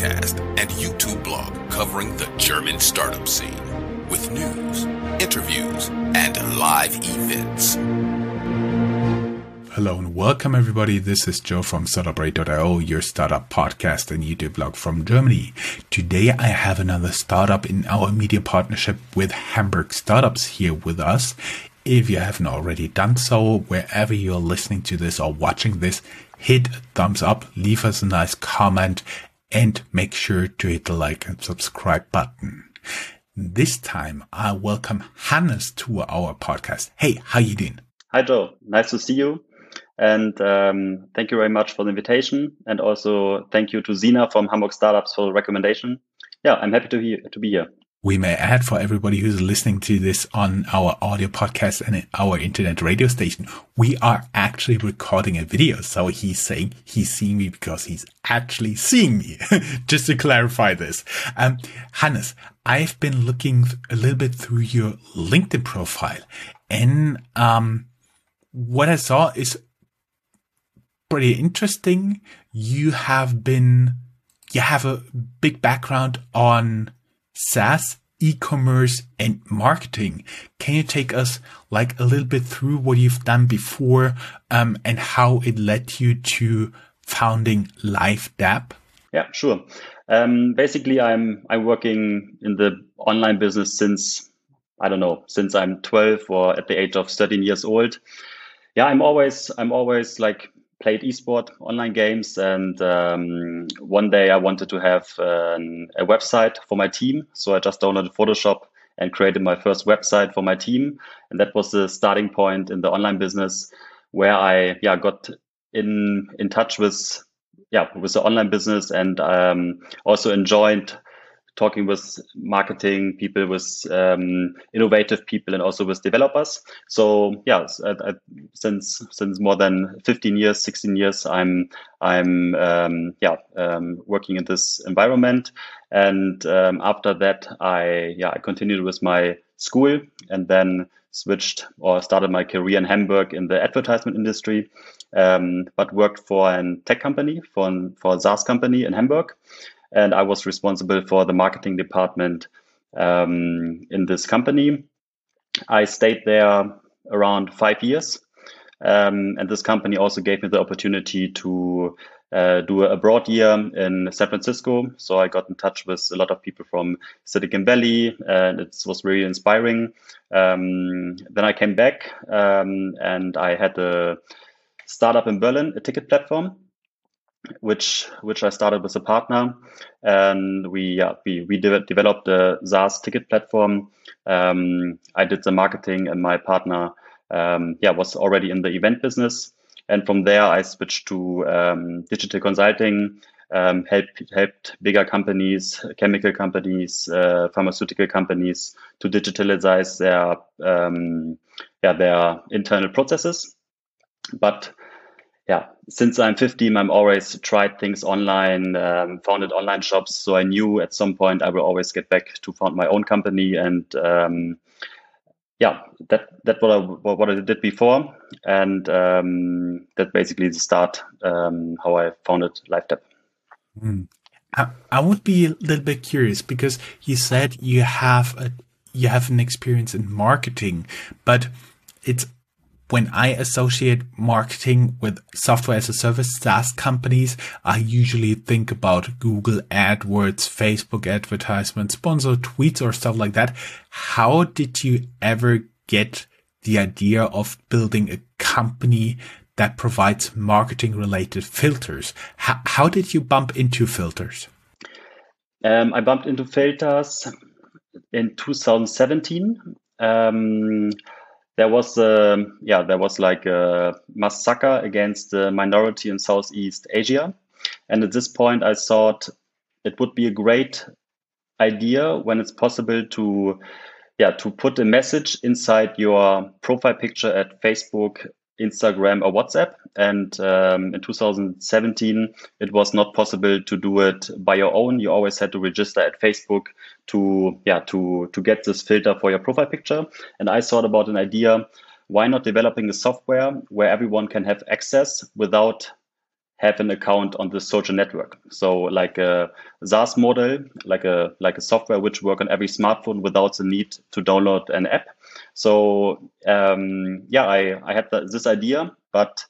podcast and YouTube blog covering the German startup scene with news, interviews, and live events. Hello and welcome everybody. This is Joe from Startuprad.io, your startup podcast and YouTube blog from Germany. Today I have another startup in our media partnership with Hamburg Startups here with us. If you haven't already done so, wherever you're listening to this or watching this, hit thumbs up, leave us a nice comment, and make sure to hit the like and subscribe button. This time I welcome Hannes to our podcast. Hey, how you doing? Hi Joe, nice to see you. And um, thank you very much for the invitation. And also thank you to Zina from Hamburg Startups for the recommendation. Yeah, I'm happy to, he- to be here. We may add for everybody who's listening to this on our audio podcast and our internet radio station, we are actually recording a video. So he's saying he's seeing me because he's actually seeing me. Just to clarify this. Um, Hannes, I've been looking a little bit through your LinkedIn profile and, um, what I saw is pretty interesting. You have been, you have a big background on SaaS, e-commerce and marketing. Can you take us like a little bit through what you've done before, um, and how it led you to founding LIVEDAB? Yeah, sure. Um, basically, I'm I'm working in the online business since I don't know since I'm 12 or at the age of 13 years old. Yeah, I'm always I'm always like played esport online games and um, one day i wanted to have an, a website for my team. So i just downloaded photoshop and created my first website for my team. And that was the starting point in the online business where i yeah got in in touch with yeah with the online business and um, also enjoyed talking with marketing people, with um, innovative people, and also with developers. So yeah, since since more than 15 years, 16 years, I'm I'm um, yeah um, working in this environment. And um, after that, I yeah I continued with my school and then switched or started my career in Hamburg in the advertisement industry, um, but worked for a tech company, for, for a SaaS company in Hamburg and I was responsible for the marketing department um, in this company. I stayed there around five years, um, and this company also gave me the opportunity to uh, do a broad year in San Francisco. So I got in touch with a lot of people from Silicon Valley, and it was really inspiring. Um, then I came back, um, and I had a startup in Berlin, a ticket platform which which I started with a partner, and we yeah, we we de- developed a SaaS ticket platform. Um, I did the marketing, and my partner um, yeah was already in the event business. And from there, I switched to um, digital consulting. Um, helped helped bigger companies, chemical companies, uh, pharmaceutical companies to digitalize their um, yeah their internal processes. But yeah, since I'm 15, I'm always tried things online, um, founded online shops. So I knew at some point I will always get back to found my own company. And um, yeah, that that what I what I did before, and um, that basically the start um, how I founded LIVEDAB. Mm. I, I would be a little bit curious because you said you have a you have an experience in marketing, but it's when I associate marketing with software as a service SaaS companies, I usually think about Google AdWords, Facebook advertisements, sponsored tweets or stuff like that. How did you ever get the idea of building a company that provides marketing related filters? How, how did you bump into filters? Um, I bumped into filters in 2017. Um, there was uh, yeah there was like a massacre against the minority in Southeast Asia, and at this point I thought it would be a great idea when it's possible to yeah to put a message inside your profile picture at Facebook Instagram or WhatsApp. And um, in 2017, it was not possible to do it by your own. You always had to register at Facebook to yeah to to get this filter for your profile picture. And I thought about an idea: why not developing a software where everyone can have access without have an account on the social network. So like a SaaS model, like a like a software which work on every smartphone without the need to download an app. So um, yeah, I I had this idea, but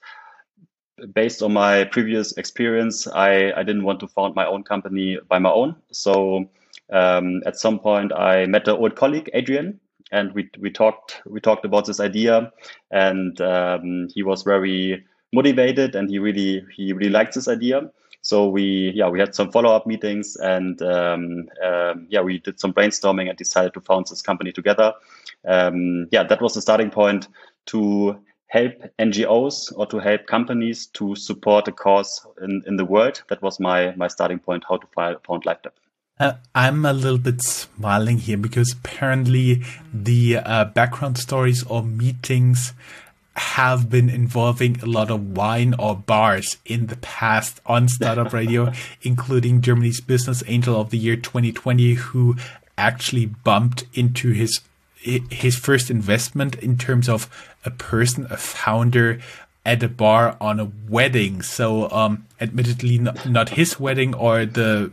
based on my previous experience, I I didn't want to found my own company by my own. So um, at some point, I met an old colleague, Adrian, and we we talked we talked about this idea, and um, he was very motivated and he really he really liked this idea. So we yeah we had some follow-up meetings and um, um, yeah we did some brainstorming and decided to found this company together. Um, yeah that was the starting point to help ngos or to help companies to support a cause in, in the world. That was my my starting point how to found LIVEDAB uh, I'm a little bit smiling here because apparently the uh, background stories or meetings have been involving a lot of wine or bars in the past on Startup Radio, including Germany's Business Angel of the Year 2020, who actually bumped into his his first investment in terms of a person, a founder at a bar on a wedding. So, um, admittedly, not, not his wedding or the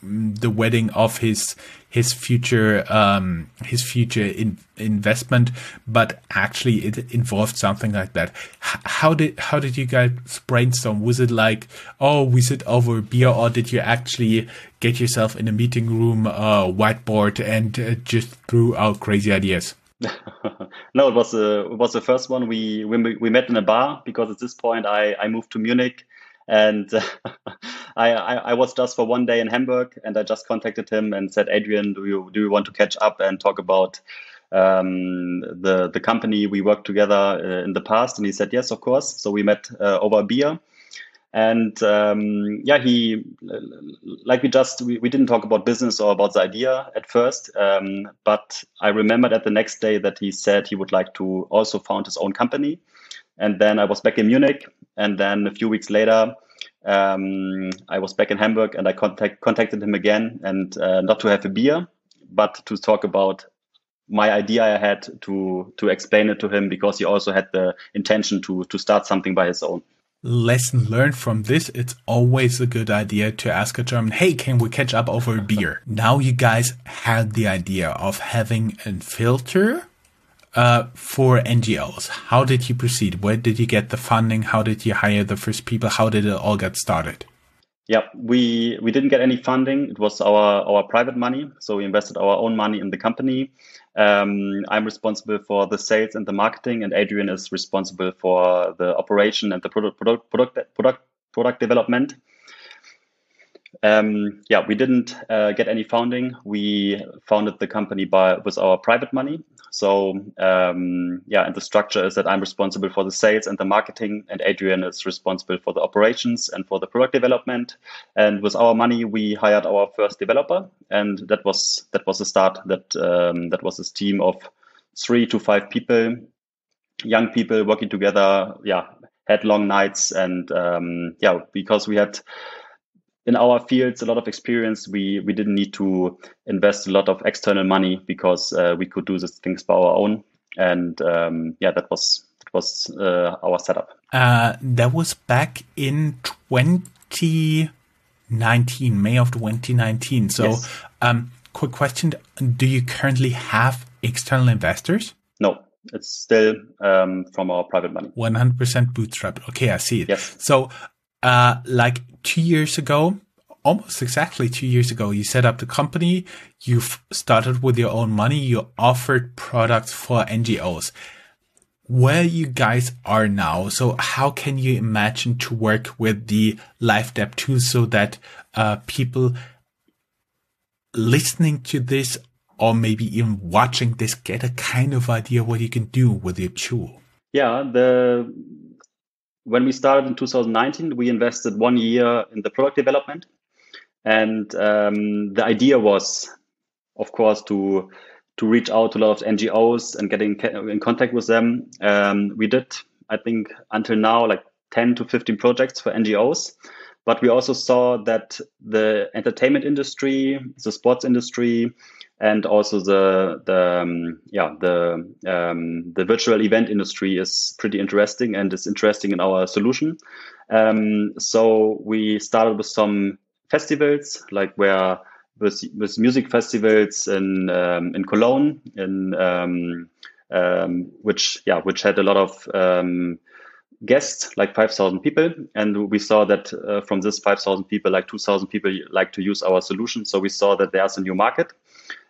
the wedding of his his future um, his future in, investment, but actually it involved something like that. H- how did how did you guys brainstorm? Was it like oh we sit over beer, or did you actually get yourself in a meeting room, uh, whiteboard, and uh, just threw out crazy ideas? no, it was uh, it was the first one. We, we we met in a bar because at this point I I moved to Munich and I, I, I was just for one day in Hamburg, and I just contacted him and said, Adrian, do you do you want to catch up and talk about um, the the company we worked together uh, in the past? And he said, yes, of course. So we met uh, over beer. And um, yeah, he like we just we, we didn't talk about business or about the idea at first, um, but I remembered at the next day that he said he would like to also found his own company. And then I was back in Munich, and then a few weeks later, um, I was back in Hamburg, and I contact, contacted him again, and uh, not to have a beer, but to talk about my idea I had to to explain it to him because he also had the intention to to start something by his own. Lesson learned from this: it's always a good idea to ask a German, "Hey, can we catch up over a beer?" Now you guys had the idea of having a filter uh, for NGOs. How did you proceed? Where did you get the funding? How did you hire the first people? How did it all get started? Yeah, we we didn't get any funding. It was our our private money, so we invested our own money in the company. Um, I'm responsible for the sales and the marketing, and Adrian is responsible for the operation and the product product product product, product development. Um, yeah, we didn't uh, get any funding. We founded the company by with our private money. So um, yeah, and the structure is that I'm responsible for the sales and the marketing, and Adrian is responsible for the operations and for the product development. And with our money, we hired our first developer, and that was that was the start. That um, that was this team of three to five people, young people working together. Yeah, had long nights, and um, yeah, because we had in our fields a lot of experience. We we didn't need to invest a lot of external money because uh, we could do these things by our own. And um, yeah, that was that was uh, our setup. Uh, that was back in 2019, May of 2019. So, yes. um, quick question: Do you currently have external investors? No, it's still um, from our private money. 100% bootstrap. Okay, I see it. Yes. So uh, like two years ago, almost exactly two years ago, you set up the company. You've started with your own money. You offered products for NGOs. Where you guys are now, so how can you imagine to work with the LIVEDAB tool so that uh, people listening to this or maybe even watching this get a kind of idea what you can do with your tool? Yeah, the when we started in 2019, we invested one year in the product development. And um, the idea was, of course, to to reach out to a lot of NGOs and getting in contact with them. Um, we did, I think, until now, like 10 to 15 projects for NGOs. But we also saw that the entertainment industry, the sports industry, and also the the um, yeah the um, the virtual event industry is pretty interesting and is interesting in our solution. Um, so we started with some festivals like where with with music festivals in um, in Cologne in um, um, which yeah which had a lot of guests, like 5,000 people. And we saw that uh, from this 5,000 people, like 2,000 people like to use our solution. So we saw that there's a new market.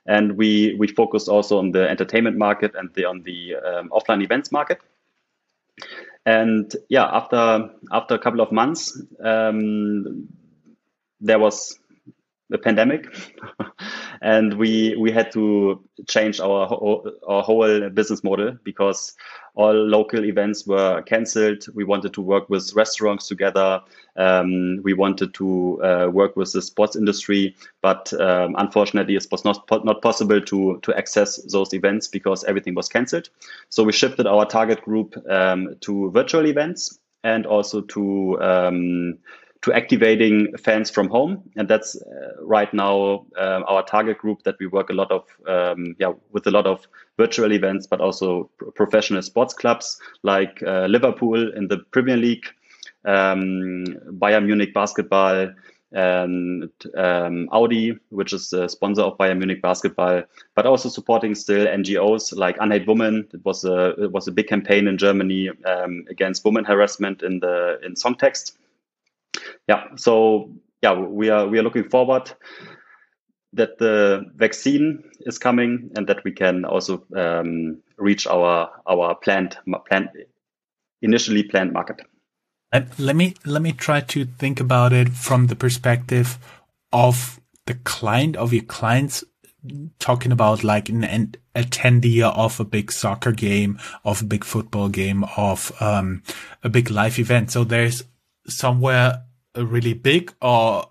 And we, we focused also on the entertainment market and the, on the um, offline events market. And yeah, after after a couple of months, um, there was the pandemic, and we we had to change our our whole business model because all local events were cancelled. We wanted to work with restaurants together. Um, we wanted to uh, work with the sports industry, but um, unfortunately, it was not not possible to to access those events because everything was cancelled. So we shifted our target group um, to virtual events and also to um, to activating fans from home, and that's uh, right now uh, our target group that we work a lot of um, yeah with a lot of virtual events, but also professional sports clubs like uh, Liverpool in the Premier League, um, Bayern Munich basketball, and um, Audi, which is the sponsor of Bayern Munich basketball, but also supporting still NGOs like Unhate Women. It was a it was a big campaign in Germany um, against women harassment in the in songtext yeah, so yeah, we are we are looking forward that the vaccine is coming and that we can also um, reach our our planned planned initially planned market. let me let me try to think about it from the perspective of the client of your clients talking about like an, an attendee of a big soccer game, of a big football game, of um, a big live event. So there's somewhere really big or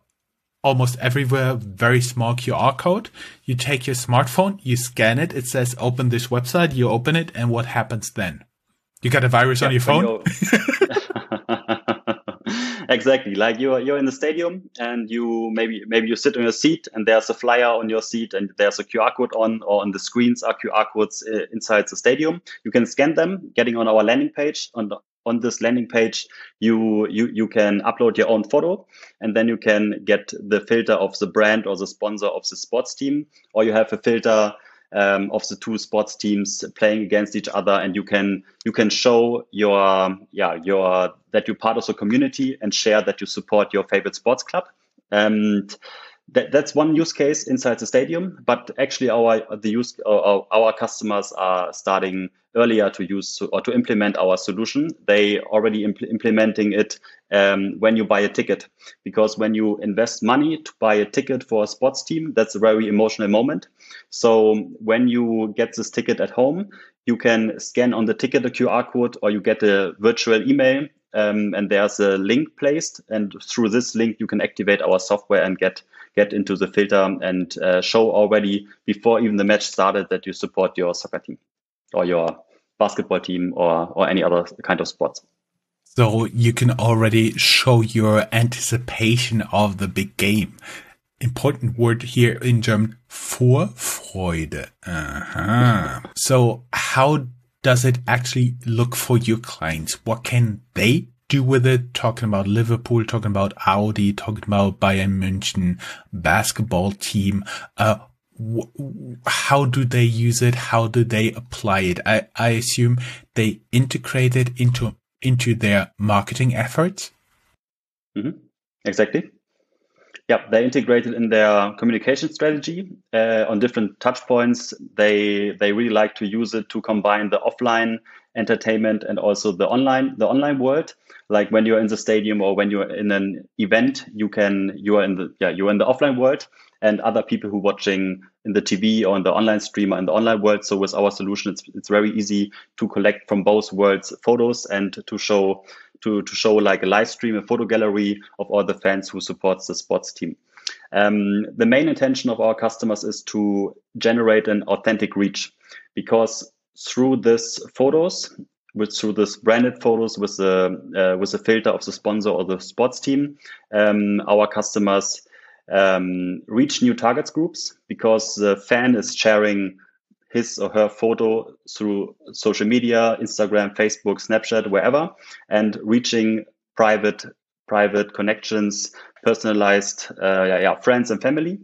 almost everywhere very small QR code. You take your smartphone, you scan it, it says open this website, you open it, and what happens then? You got a virus yeah, on your phone? exactly. Like you're you're in the stadium and you maybe maybe you sit on your seat and there's a flyer on your seat and there's a QR code on or on the screens are QR codes uh, inside the stadium. You can scan them, getting on our landing page on the, on this landing page, you, you, you can upload your own photo and then you can get the filter of the brand or the sponsor of the sports team, or you have a filter um, of the two sports teams playing against each other and you can you can show your yeah your that you're part of the community and share that you support your favorite sports club. And that, that's one use case inside the stadium but actually our the use our, our customers are starting earlier to use or to implement our solution. They already impl- implementing it um, when you buy a ticket. Because when you invest money to buy a ticket for a sports team that's a very emotional moment. So when you get this ticket at home you can scan on the ticket a qr code or you get a virtual email um, and there's a link placed. And through this link you can activate our software and get get into the filter and uh, show already before even the match started that you support your soccer team or your basketball team or or any other kind of sports so you can already show your anticipation of the big game important word here in german vorfreude uh-huh. so how does it actually look for your clients? What can they do with it? Talking about Liverpool, talking about Audi, talking about Bayern München basketball team. Uh, how do they use it? How do they apply it? I, I assume they integrate it into into their marketing efforts. Mm-hmm. Exactly. Yeah, they integrated in their communication strategy uh, on different touch points. They they really like to use it to combine the offline entertainment and also the online the online world. Like when you're in the stadium or when you're in an event, you can you are in the yeah you're in the offline world and other people who are watching in the TV or in the online stream streamer in the online world. So with our solution, it's it's very easy to collect from both worlds photos and to show to, to show like a live stream, a photo gallery of all the fans who supports the sports team. Um, the main intention of our customers is to generate an authentic reach because through this photos, with through this branded photos with the uh, with the filter of the sponsor or the sports team, um, our customers um, reach new targets groups because the fan is sharing his or her photo through social media, Instagram, Facebook, Snapchat, wherever, and reaching private private connections, personalized uh, yeah, yeah, friends and family.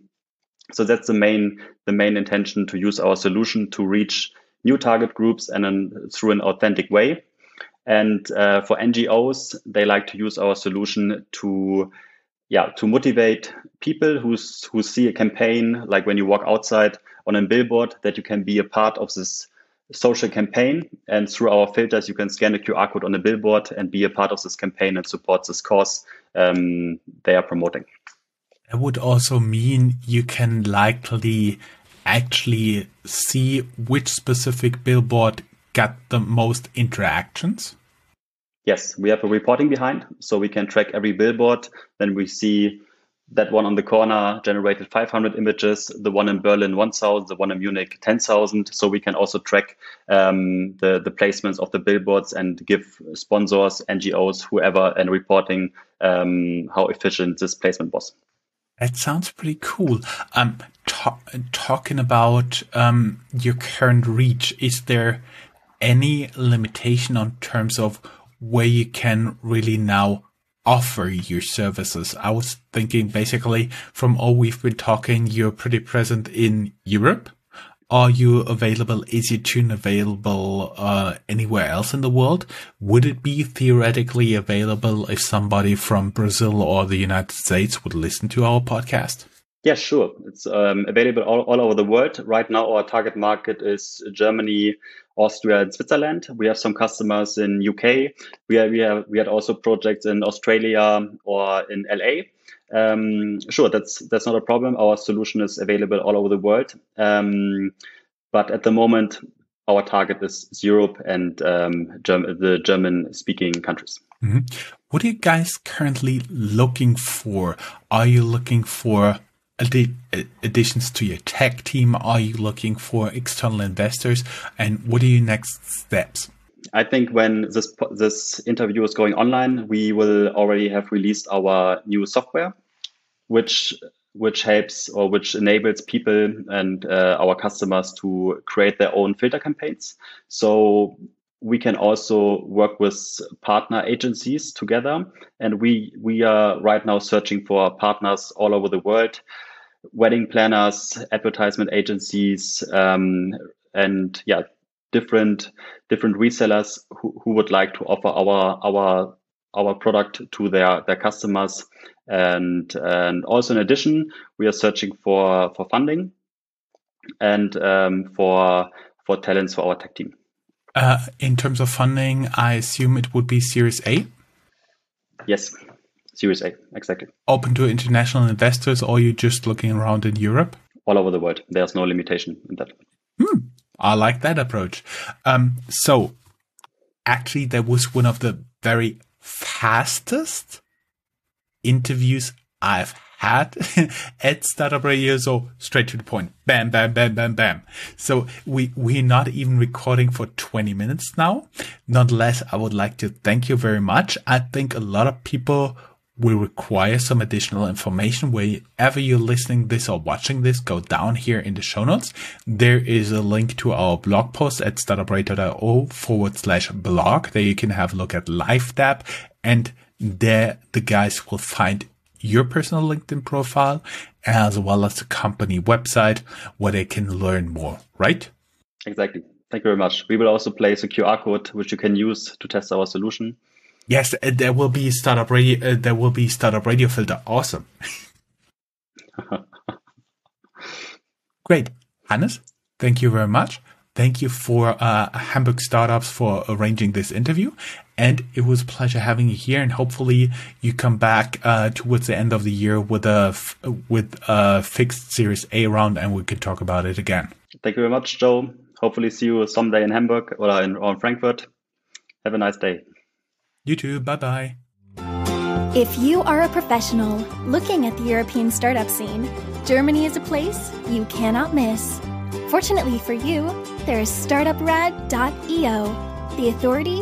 So that's the main the main intention to use our solution to reach new target groups and then through an authentic way. And uh, for NGOs, they like to use our solution to yeah to motivate people who who see a campaign like when you walk outside on a billboard that you can be a part of this social campaign. And through our filters you can scan a qr code on a billboard and be a part of this campaign and support this cause um, they are promoting. That would also mean you can likely actually see which specific billboard got the most interactions? Yes we have a reporting behind so we can track every billboard. Then we see that one on the corner generated 500 images, the one in Berlin 1000, the one in Munich 10,000. So we can also track um, the, the placements of the billboards and give sponsors, NGOs, whoever, and reporting um, how efficient this placement was. That sounds pretty cool. Um, talking about um, your current reach, is there any limitation on terms of where you can really now offer your services. I was thinking basically from all we've been talking, you're pretty present in Europe. Are you available? Is your tune available uh, anywhere else in the world? Would it be theoretically available if somebody from Brazil or the United States would listen to our podcast? Yeah, sure. It's um, available all, all over the world. Right now, our target market is Germany, Austria, and Switzerland. We have some customers in UK. We have, we have we had also projects in Australia or in LA. Um, sure, that's that's not a problem. Our solution is available all over the world. Um, but at the moment, our target is Europe and um, Germ- the German-speaking countries. Mm-hmm. What are you guys currently looking for? Are you looking for additions to your tech team? Are you looking for external investors? And what are your next steps? I think when this this interview is going online, we will already have released our new software, which which helps or which enables people and uh, our customers to create their own filter campaigns. So we can also work with partner agencies together, and we we are right now searching for partners all over the world wedding planners, advertisement agencies, um, and yeah, different different resellers who, who would like to offer our our our product to their their customers. And and also in addition, we are searching for for funding and um, for for talents for our tech team. Uh, in terms of funding, I assume it would be Series A. Yes. Series A, exactly. Open to international investors, or you just looking around in Europe? All over the world. There's no limitation in that. Hmm. I like that approach. Um, so, actually, there was one of the very fastest interviews I've had at Startup Radio. So straight to the point. Bam, bam, bam, bam, bam. So we, we're not even recording for 20 minutes now. Nonetheless, I would like to thank you very much. I think a lot of people will require some additional information wherever you're listening this or watching this go down here in the show notes there is a link to our blog post at startupradio forward slash blog there you can have a look at LIVEDAB and there the guys will find your personal linkedin profile as well as the company website where they can learn more right exactly thank you very much we will also place a qr code which you can use to test our solution Yes, uh, there will be startup radio. Uh, there will be startup radio filter. Awesome. Great, Hannes. Thank you very much. Thank you for uh, Hamburg Startups for arranging this interview, and it was a pleasure having you here. And hopefully, you come back uh, towards the end of the year with a with a fixed Series A round, and we could talk about it again. Thank you very much, Joe. Hopefully, see you someday in Hamburg or in, or in Frankfurt. Have a nice day. You too. Bye bye. If you are a professional looking at the European startup scene, Germany is a place you cannot miss. Fortunately for you, there is startuprad.io, the authority